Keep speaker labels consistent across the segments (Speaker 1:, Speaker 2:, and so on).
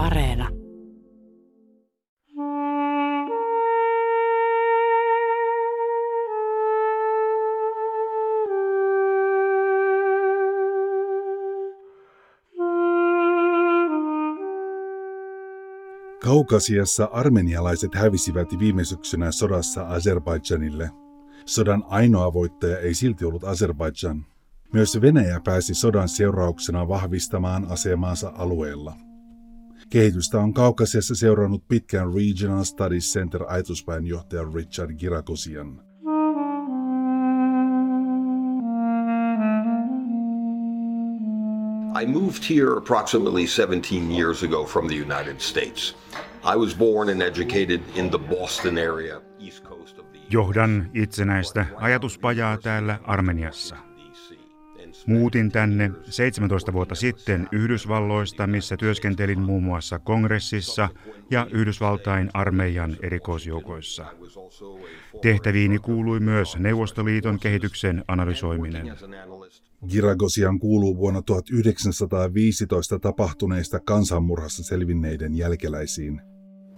Speaker 1: Areena.
Speaker 2: Kaukasiassa armenialaiset hävisivät viime syksynä sodassa Azerbaidžanille. Sodan ainoa voittaja ei silti ollut Azerbaidžan. Myös Venäjä pääsi sodan seurauksena vahvistamaan asemaansa alueella. Kehitystä on Kaukasiassa seurannut pitkään Regional Studies Center ajatuspäin johtaja Richard Girakosian.
Speaker 3: I moved here approximately 17 years ago from the United States. I was born and educated in the Boston area, east coast of the
Speaker 4: Johdan itsenäistä ajatuspajaa täällä Armeniassa. Muutin tänne 17 vuotta sitten Yhdysvalloista, missä työskentelin muun muassa kongressissa ja Yhdysvaltain armeijan erikoisjoukoissa. Tehtäviini kuului myös Neuvostoliiton kehityksen analysoiminen.
Speaker 2: Giragosian kuuluu vuonna 1915 tapahtuneista kansanmurhassa selvinneiden jälkeläisiin.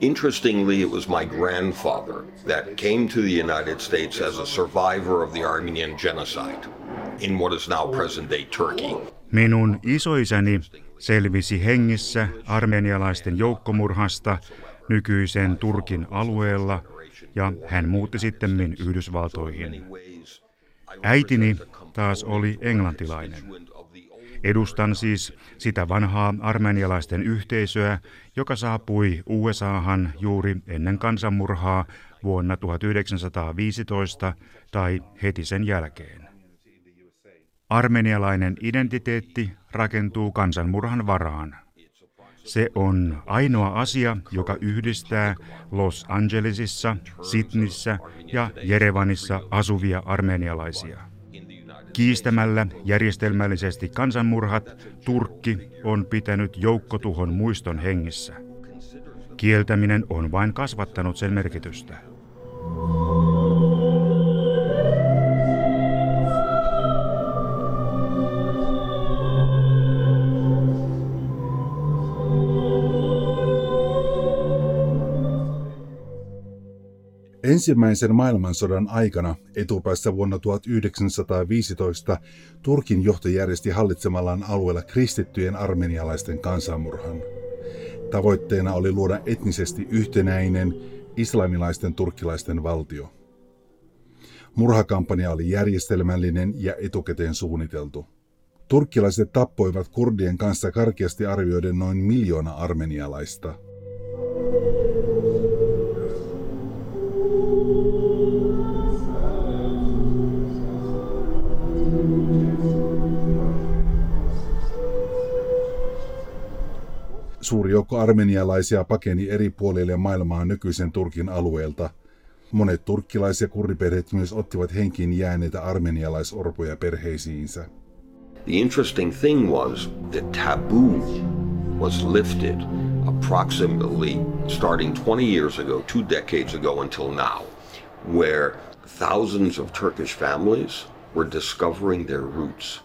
Speaker 3: Interestingly, it was my grandfather that came to the United States as a survivor of the Armenian genocide in what is now present day Turkey.
Speaker 4: Minun isoisäni selvisi hengissä armenialaisten joukkomurhasta nykyisen Turkin alueella ja hän muutti sitten Yhdysvaltoihin. Äitini taas oli englantilainen. Edustan siis sitä vanhaa armenialaisten yhteisöä, joka saapui USAhan juuri ennen kansanmurhaa vuonna 1915 tai heti sen jälkeen. Armenialainen identiteetti rakentuu kansanmurhan varaan. Se on ainoa asia, joka yhdistää Los Angelesissa, Sydneyssä ja Jerevanissa asuvia armenialaisia. Kiistämällä järjestelmällisesti kansanmurhat, Turkki on pitänyt joukkotuhon muiston hengissä. Kieltäminen on vain kasvattanut sen merkitystä.
Speaker 2: Ensimmäisen maailmansodan aikana etupäässä vuonna 1915 Turkin johto järjesti hallitsemallaan alueella kristittyjen armenialaisten kansanmurhan. Tavoitteena oli luoda etnisesti yhtenäinen islamilaisten turkkilaisten valtio. Murhakampanja oli järjestelmällinen ja etukäteen suunniteltu. Turkkilaiset tappoivat kurdien kanssa karkeasti arvioiden noin miljoona armenialaista – Suuri joukko armenialaisia pakeni eri puolille maailmaa nykyisen Turkin alueelta. Monet turkkilais- ja kurdiperheet myös ottivat henkiin jääneitä armenialaisorpoja perheisiinsä.
Speaker 3: The interesting thing was that taboo was lifted approximately starting 20 years ago, two decades ago until now, where thousands of Turkish families were discovering their roots.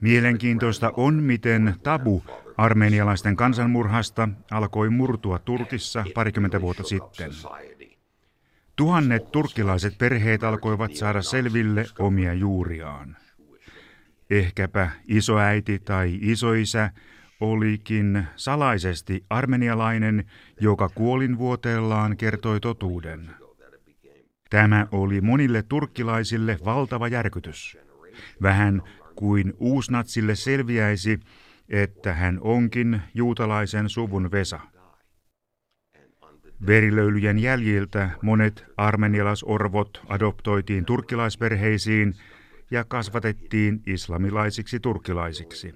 Speaker 4: Mielenkiintoista on, miten tabu armenialaisten kansanmurhasta alkoi murtua Turkissa parikymmentä vuotta sitten. Tuhannet turkkilaiset perheet alkoivat saada selville omia juuriaan. Ehkäpä isoäiti tai isoisä olikin salaisesti armenialainen, joka kuolinvuoteellaan kertoi totuuden. Tämä oli monille turkkilaisille valtava järkytys. Vähän kuin uusnatsille selviäisi, että hän onkin juutalaisen suvun Vesa. Verilöylyjen jäljiltä monet armenialaisorvot adoptoitiin turkkilaisperheisiin ja kasvatettiin islamilaisiksi turkkilaisiksi.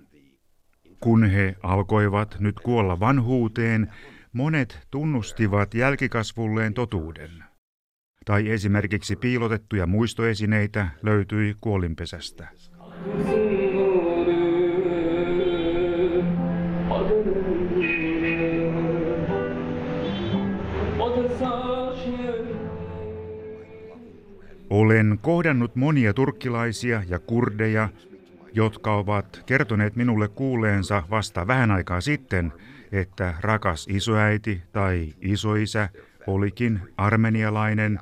Speaker 4: Kun he alkoivat nyt kuolla vanhuuteen, monet tunnustivat jälkikasvulleen totuuden. Tai esimerkiksi piilotettuja muistoesineitä löytyi kuolinpesästä. Olen kohdannut monia turkkilaisia ja kurdeja, jotka ovat kertoneet minulle kuuleensa vasta vähän aikaa sitten, että rakas isoäiti tai isoisä olikin armenialainen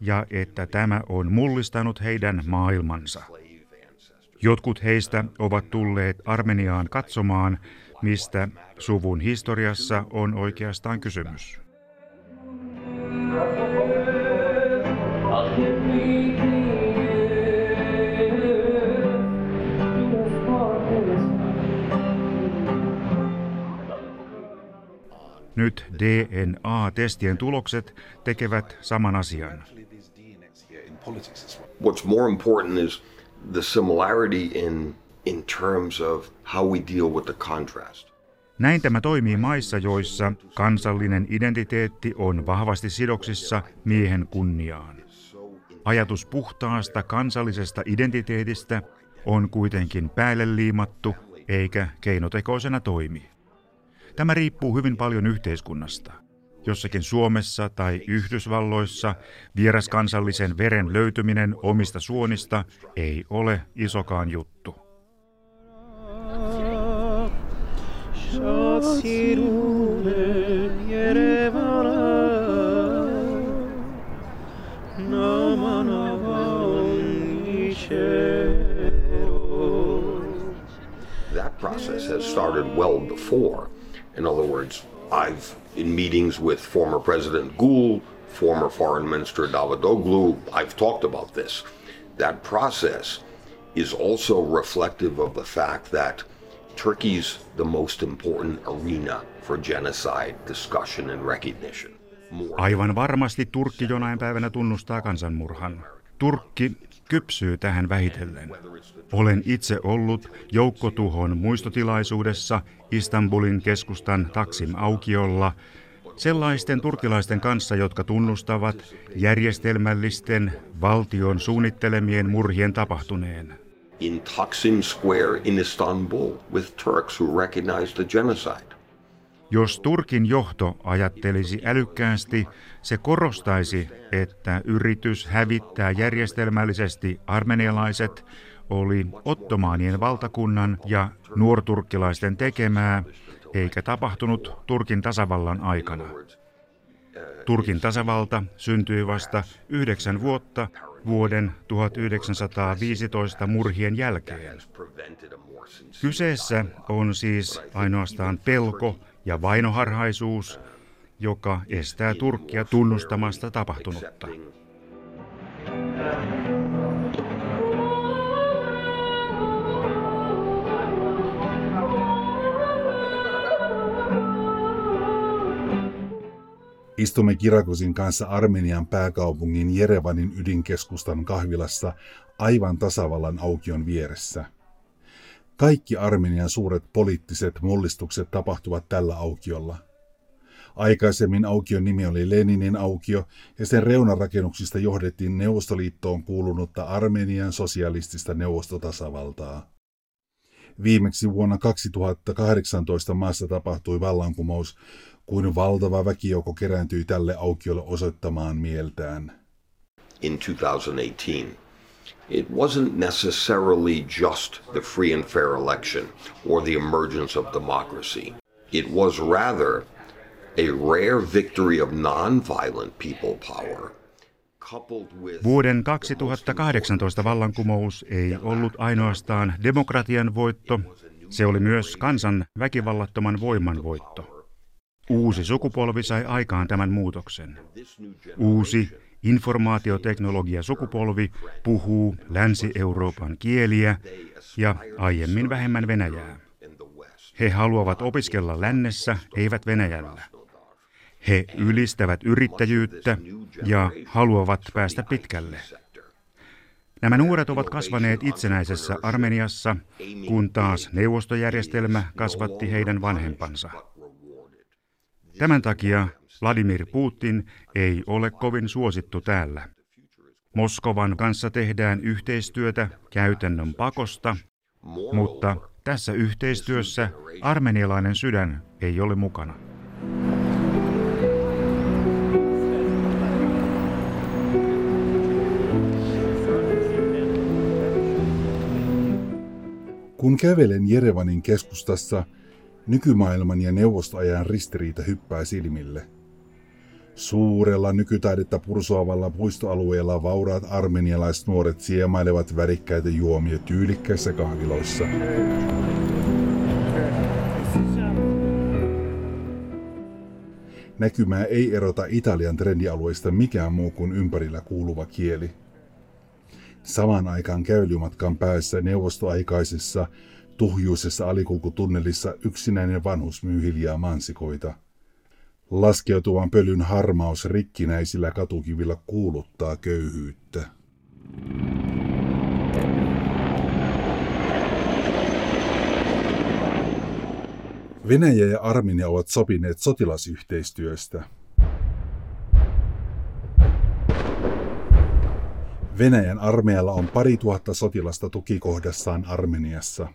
Speaker 4: ja että tämä on mullistanut heidän maailmansa. Jotkut heistä ovat tulleet Armeniaan katsomaan, mistä suvun historiassa on oikeastaan kysymys. Nyt DNA-testien tulokset tekevät saman asian.
Speaker 3: What's more important is the similarity in, in terms of how we deal with the contrast.
Speaker 4: Näin tämä toimii maissa, joissa kansallinen identiteetti on vahvasti sidoksissa miehen kunniaan. Ajatus puhtaasta kansallisesta identiteetistä on kuitenkin päälle liimattu eikä keinotekoisena toimi. Tämä riippuu hyvin paljon yhteiskunnasta. Jossakin Suomessa tai Yhdysvalloissa vieraskansallisen veren löytyminen omista suonista ei ole isokaan juttu.
Speaker 3: That process has started well before. In other words, I've, in meetings with former President Gül, former Foreign Minister Davutoglu, I've talked about this. That process is also reflective of the fact that Turkey's the most important arena for genocide discussion and recognition.
Speaker 4: Aivan varmasti Turkki jonain päivänä tunnustaa kansanmurhan. Turkki kypsyy tähän vähitellen. Olen itse ollut joukkotuhon muistotilaisuudessa Istanbulin keskustan Taksim aukiolla sellaisten turkilaisten kanssa, jotka tunnustavat järjestelmällisten valtion suunnittelemien murhien tapahtuneen.
Speaker 3: In Taksim Square in Istanbul with Turks who recognized the genocide.
Speaker 4: Jos Turkin johto ajattelisi älykkäästi, se korostaisi, että yritys hävittää järjestelmällisesti armenialaiset oli ottomaanien valtakunnan ja nuorturkkilaisten tekemää, eikä tapahtunut Turkin tasavallan aikana. Turkin tasavalta syntyi vasta yhdeksän vuotta vuoden 1915 murhien jälkeen. Kyseessä on siis ainoastaan pelko ja vainoharhaisuus, joka estää Turkkia tunnustamasta tapahtunutta.
Speaker 2: Istumme Kirakosin kanssa Armenian pääkaupungin Jerevanin ydinkeskustan kahvilassa aivan tasavallan aukion vieressä. Kaikki Armenian suuret poliittiset mullistukset tapahtuvat tällä aukiolla. Aikaisemmin aukion nimi oli Leninin aukio ja sen reunarakennuksista johdettiin Neuvostoliittoon kuulunutta Armenian sosialistista neuvostotasavaltaa. Viimeksi vuonna 2018 maassa tapahtui vallankumous, kuin valtava väkijoukko kerääntyi tälle aukiolle osoittamaan mieltään.
Speaker 3: In 2018, it wasn't necessarily just the free and fair election or the emergence of democracy. It was rather a rare victory of non-violent people power.
Speaker 4: Vuoden 2018 vallankumous ei ollut ainoastaan demokratian voitto, se oli myös kansan väkivallattoman voiman voitto. Uusi sukupolvi sai aikaan tämän muutoksen. Uusi informaatioteknologia sukupolvi puhuu Länsi-Euroopan kieliä ja aiemmin vähemmän venäjää. He haluavat opiskella lännessä, eivät Venäjällä. He ylistävät yrittäjyyttä ja haluavat päästä pitkälle. Nämä nuoret ovat kasvaneet itsenäisessä Armeniassa, kun taas neuvostojärjestelmä kasvatti heidän vanhempansa. Tämän takia Vladimir Putin ei ole kovin suosittu täällä. Moskovan kanssa tehdään yhteistyötä käytännön pakosta, mutta tässä yhteistyössä armenialainen sydän ei ole mukana.
Speaker 2: Kun kävelen Jerevanin keskustassa, nykymaailman ja neuvostoajan ristiriita hyppää silmille. Suurella nykytaidetta pursuavalla puistoalueella vauraat armenialaisnuoret siemailevat värikkäitä juomia tyylikkäissä kahviloissa. Näkymää ei erota Italian trendialueista mikään muu kuin ympärillä kuuluva kieli. Samaan aikaan kävelymatkan päässä neuvostoaikaisessa tuhjuisessa alikulkutunnelissa yksinäinen vanhus myy hiljaa mansikoita. Laskeutuvan pölyn harmaus rikkinäisillä katukivillä kuuluttaa köyhyyttä. Venäjä ja Armenia ovat sopineet sotilasyhteistyöstä. Venäjän armeijalla on pari tuhatta sotilasta tukikohdassaan Armeniassa.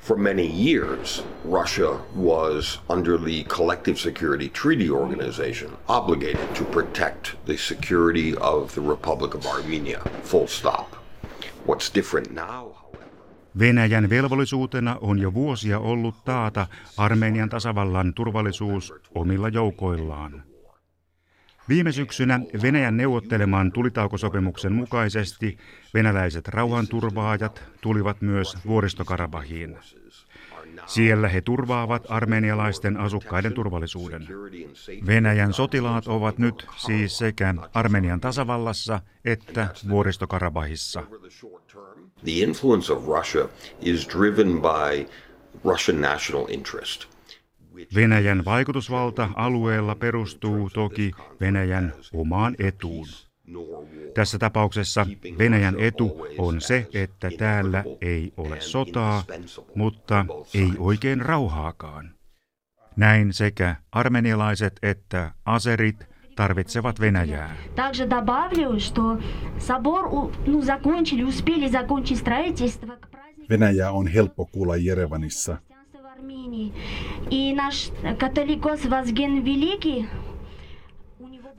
Speaker 3: For many years, Russia was under the Collective Security Treaty Organization obligated to protect the security of the Republic of Armenia. Full stop. What's different now,
Speaker 4: Venäjän velvollisuutena on jo vuosia ollut taata Armenian tasavallan turvallisuus omilla joukoillaan. Viime syksynä Venäjän neuvotteleman tulitaukosopimuksen mukaisesti venäläiset rauhanturvaajat tulivat myös vuoristokarabahiin. Siellä he turvaavat armenialaisten asukkaiden turvallisuuden. Venäjän sotilaat ovat nyt siis sekä Armenian tasavallassa että vuoristokarabahissa.
Speaker 3: The influence of Russia is driven by Russian national interest.
Speaker 4: Venäjän vaikutusvalta alueella perustuu toki Venäjän omaan etuun. Tässä tapauksessa Venäjän etu on se, että täällä ei ole sotaa, mutta ei oikein rauhaakaan. Näin sekä armenialaiset että aserit tarvitsevat Venäjää.
Speaker 1: Также добавлю, что собор ну, закончили, успели закончить строительство к празднику
Speaker 2: Venäjää on helppo kuulla Jerevanissa.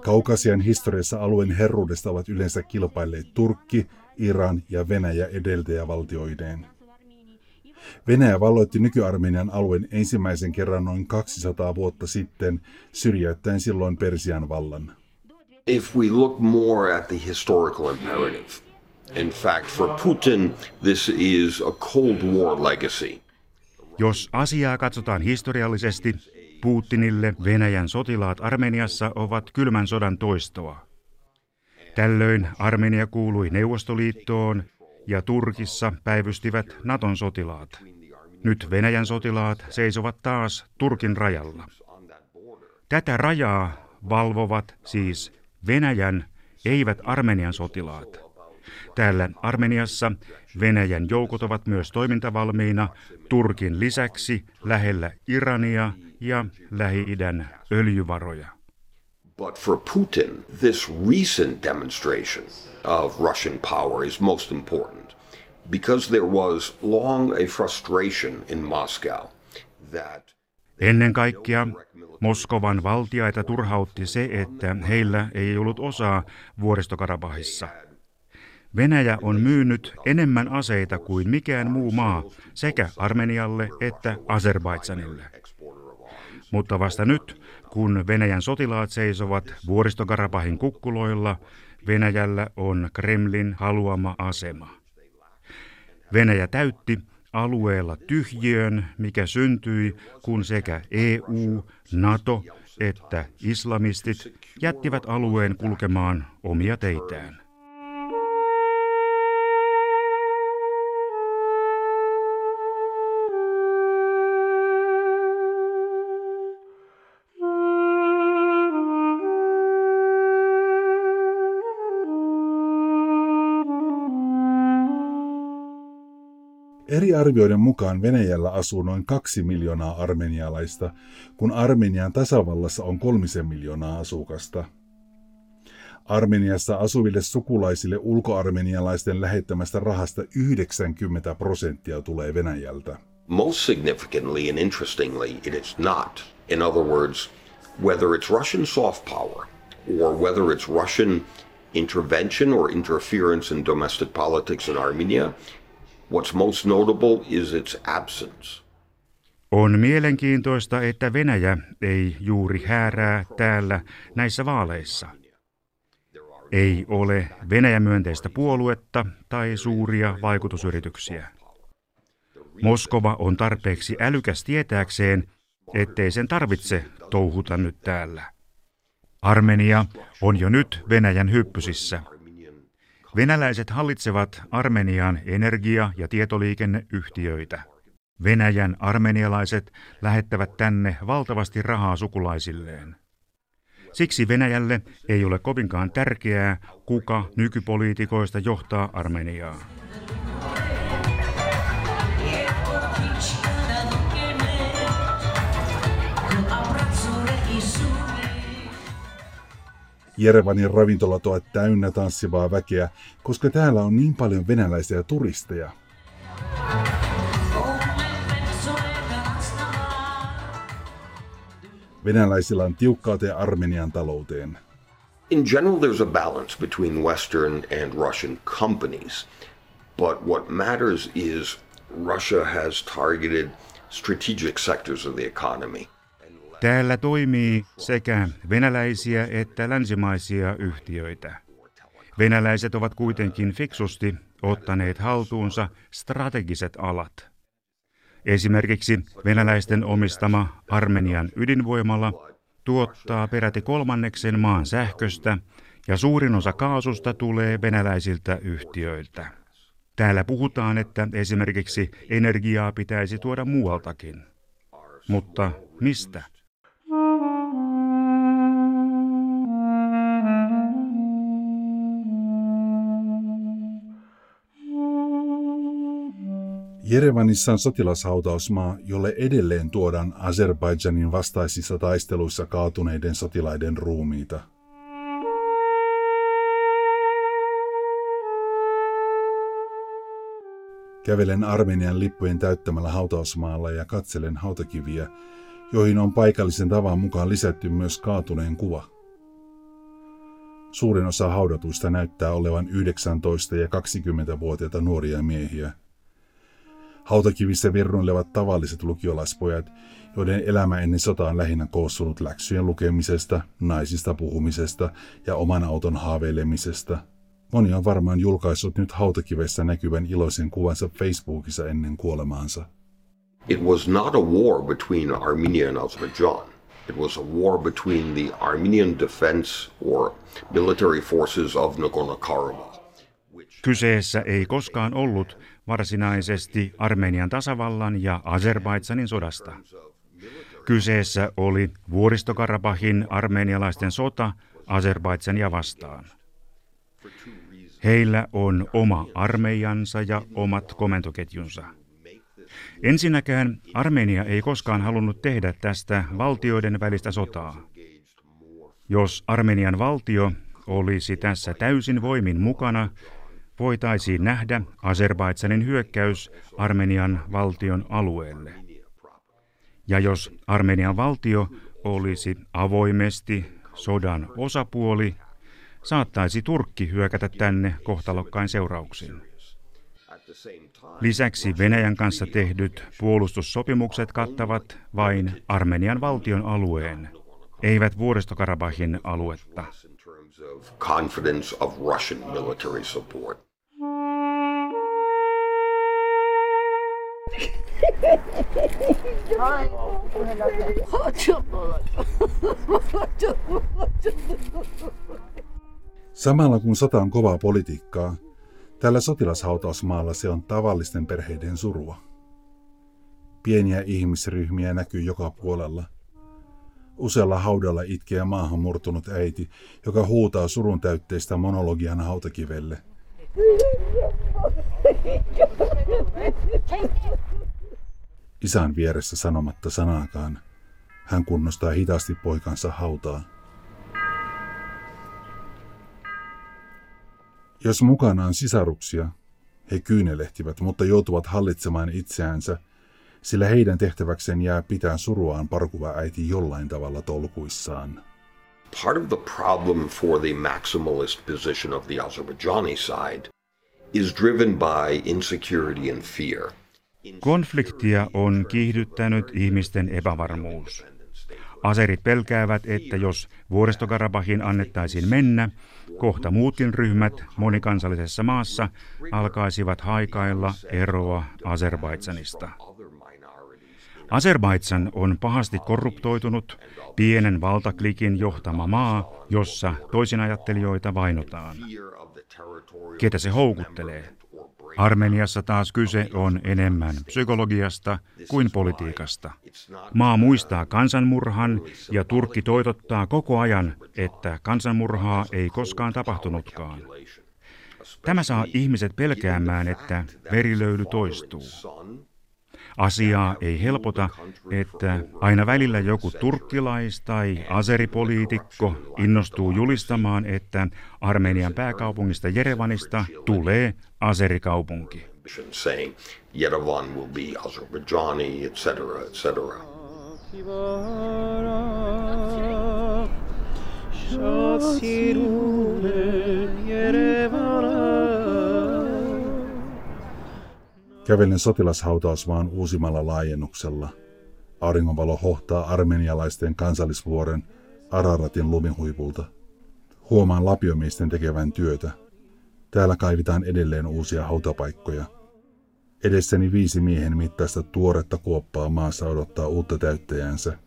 Speaker 2: Kaukasian historiassa alueen herruudesta ovat yleensä kilpailleet Turkki, Iran ja Venäjä
Speaker 1: edeltäjävaltioideen.
Speaker 2: Venäjä valloitti nykyarmenian alueen ensimmäisen kerran noin 200 vuotta sitten, syrjäyttäen silloin Persian vallan.
Speaker 3: If we look more at the historical imperative, in fact for Putin this is a Cold War legacy.
Speaker 4: Jos asiaa katsotaan historiallisesti, Putinille Venäjän sotilaat Armeniassa ovat kylmän sodan toistoa. Tällöin Armenia kuului Neuvostoliittoon ja Turkissa päivystivät Naton sotilaat. Nyt Venäjän sotilaat seisovat taas Turkin rajalla. Tätä rajaa valvovat siis Venäjän, eivät Armenian sotilaat. Täällä Armeniassa Venäjän joukot ovat myös toimintavalmiina Turkin lisäksi lähellä Irania ja Lähi-idän öljyvaroja.
Speaker 3: But for Putin, this recent demonstration of Russian power is most important because there was long a frustration in Moscow that
Speaker 4: Ennen kaikkea Moskovan valtiaita turhautti se, että heillä ei ollut osaa vuoristokarabahissa. Venäjä on myynyt enemmän aseita kuin mikään muu maa sekä Armenialle että Azerbaidsanille. Mutta vasta nyt, kun Venäjän sotilaat seisovat vuoristokarabahin kukkuloilla, Venäjällä on Kremlin haluama asema. Venäjä täytti alueella tyhjiön, mikä syntyi, kun sekä EU, NATO että islamistit jättivät alueen kulkemaan omia teitään.
Speaker 2: Eri arvioiden mukaan Venäjällä asuu noin kaksi miljoonaa armenialaista, kun Armenian tasavallassa on kolmisen miljoonaa asukasta. Armeniassa asuville sukulaisille ulkoarmenialaisten lähettämästä rahasta 90 prosenttia tulee Venäjältä.
Speaker 3: most significantly and interestingly, it is not. In other words, whether it's Russian soft power or whether it's Russian intervention or interference in domestic politics in Armenia, What's most notable is its absence.
Speaker 4: On mielenkiintoista, että Venäjä ei juuri häärää täällä näissä vaaleissa. Ei ole Venäjä-myönteistä puoluetta tai suuria vaikutusyrityksiä. Moskova on tarpeeksi älykäs tietääkseen, ettei sen tarvitse touhuta nyt täällä. Armenia on jo nyt Venäjän hyppysissä. Venäläiset hallitsevat Armenian energia- ja tietoliikenneyhtiöitä. Venäjän armenialaiset lähettävät tänne valtavasti rahaa sukulaisilleen. Siksi Venäjälle ei ole kovinkaan tärkeää, kuka nykypoliitikoista johtaa Armeniaa.
Speaker 2: Jerevanin ravintolat ovat täynnä tanssivaa väkeä, koska täällä on niin paljon venäläisiä turisteja. Venäläisillä on tiukka ote Armenian talouteen.
Speaker 3: In general, there's a balance between Western and Russian companies. But what matters is Russia has targeted strategic sectors of the economy.
Speaker 4: Täällä toimii sekä venäläisiä että länsimaisia yhtiöitä. Venäläiset ovat kuitenkin fiksusti ottaneet haltuunsa strategiset alat. Esimerkiksi venäläisten omistama Armenian ydinvoimala tuottaa peräti kolmanneksen maan sähköstä ja suurin osa kaasusta tulee venäläisiltä yhtiöiltä. Täällä puhutaan, että esimerkiksi energiaa pitäisi tuoda muualtakin. Mutta mistä?
Speaker 2: Jerevanissa on sotilashautausmaa, jolle edelleen tuodaan Azerbaidžanin vastaisissa taisteluissa kaatuneiden sotilaiden ruumiita. Kävelen Armenian lippujen täyttämällä hautausmaalla ja katselen hautakiviä, joihin on paikallisen tavan mukaan lisätty myös kaatuneen kuva. Suurin osa haudatuista näyttää olevan 19- ja 20-vuotiaita nuoria miehiä – Hautakivissä virnuilevat tavalliset lukiolaispojat, joiden elämä ennen sotaa on lähinnä koostunut läksyjen lukemisesta, naisista puhumisesta ja oman auton haaveilemisesta. Moni on varmaan julkaissut nyt hautakivessä näkyvän iloisen kuvansa Facebookissa ennen kuolemaansa.
Speaker 3: It was not a war between Armenia and Azerbaijan. It was a war between the Armenian defense or military forces of Nagorno-Karabakh.
Speaker 4: Kyseessä ei koskaan ollut varsinaisesti Armenian tasavallan ja Azerbaidsanin sodasta. Kyseessä oli vuoristokarabahin armenialaisten sota Azerbaidsania vastaan. Heillä on oma armeijansa ja omat komentoketjunsa. Ensinnäkään Armenia ei koskaan halunnut tehdä tästä valtioiden välistä sotaa. Jos Armenian valtio olisi tässä täysin voimin mukana, voitaisiin nähdä Azerbaidsanin hyökkäys Armenian valtion alueelle. Ja jos Armenian valtio olisi avoimesti sodan osapuoli, saattaisi Turkki hyökätä tänne kohtalokkain seurauksin. Lisäksi Venäjän kanssa tehdyt puolustussopimukset kattavat vain Armenian valtion alueen, eivät vuoristokarabahin aluetta.
Speaker 2: Samalla kun sota on kovaa politiikkaa, tällä sotilashautausmaalla se on tavallisten perheiden surua. Pieniä ihmisryhmiä näkyy joka puolella. Usealla haudalla itkee maahan murtunut äiti, joka huutaa surun täytteistä monologian hautakivelle – Isän vieressä sanomatta sanaakaan, hän kunnostaa hitaasti poikansa hautaa. Jos mukana on sisaruksia, he kyynelehtivät, mutta joutuvat hallitsemaan itseänsä, sillä heidän tehtäväkseen jää pitää suruaan parkuva äiti jollain tavalla tolkuissaan.
Speaker 3: Part of the problem for the maximalist position of the Azerbaijani side is driven by insecurity and fear.
Speaker 4: Konfliktia on kiihdyttänyt ihmisten epävarmuus. Aserit pelkäävät, että jos vuoristokarabahin annettaisiin mennä, kohta muutkin ryhmät monikansallisessa maassa alkaisivat haikailla eroa Azerbaidsanista. Azerbaidsan on pahasti korruptoitunut, pienen valtaklikin johtama maa, jossa toisinajattelijoita vainotaan. Ketä se houkuttelee? Armeniassa taas kyse on enemmän psykologiasta kuin politiikasta. Maa muistaa kansanmurhan ja Turkki toitottaa koko ajan, että kansanmurhaa ei koskaan tapahtunutkaan. Tämä saa ihmiset pelkäämään, että verilöyly toistuu. Asiaa ei helpota, että aina välillä joku turkkilais- tai aseripoliitikko innostuu julistamaan, että Armenian pääkaupungista Jerevanista tulee aserikaupunki.
Speaker 3: Saying Yerevan will be Azerbaijani, etc., etc.
Speaker 2: Kävelen sotilashautausmaan uusimalla laajennuksella. Auringonvalo hohtaa armenialaisten kansallisvuoren Araratin lumihuipulta. Huomaan lapiomiesten tekevän työtä. Täällä kaivitaan edelleen uusia hautapaikkoja. Edessäni viisi miehen mittaista tuoretta kuoppaa maassa odottaa uutta täyttäjäänsä.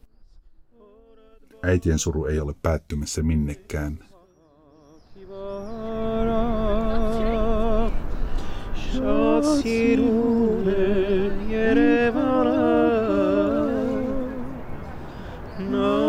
Speaker 2: Äitien suru ei ole päättymässä minnekään. սիրուն է Երևանը նա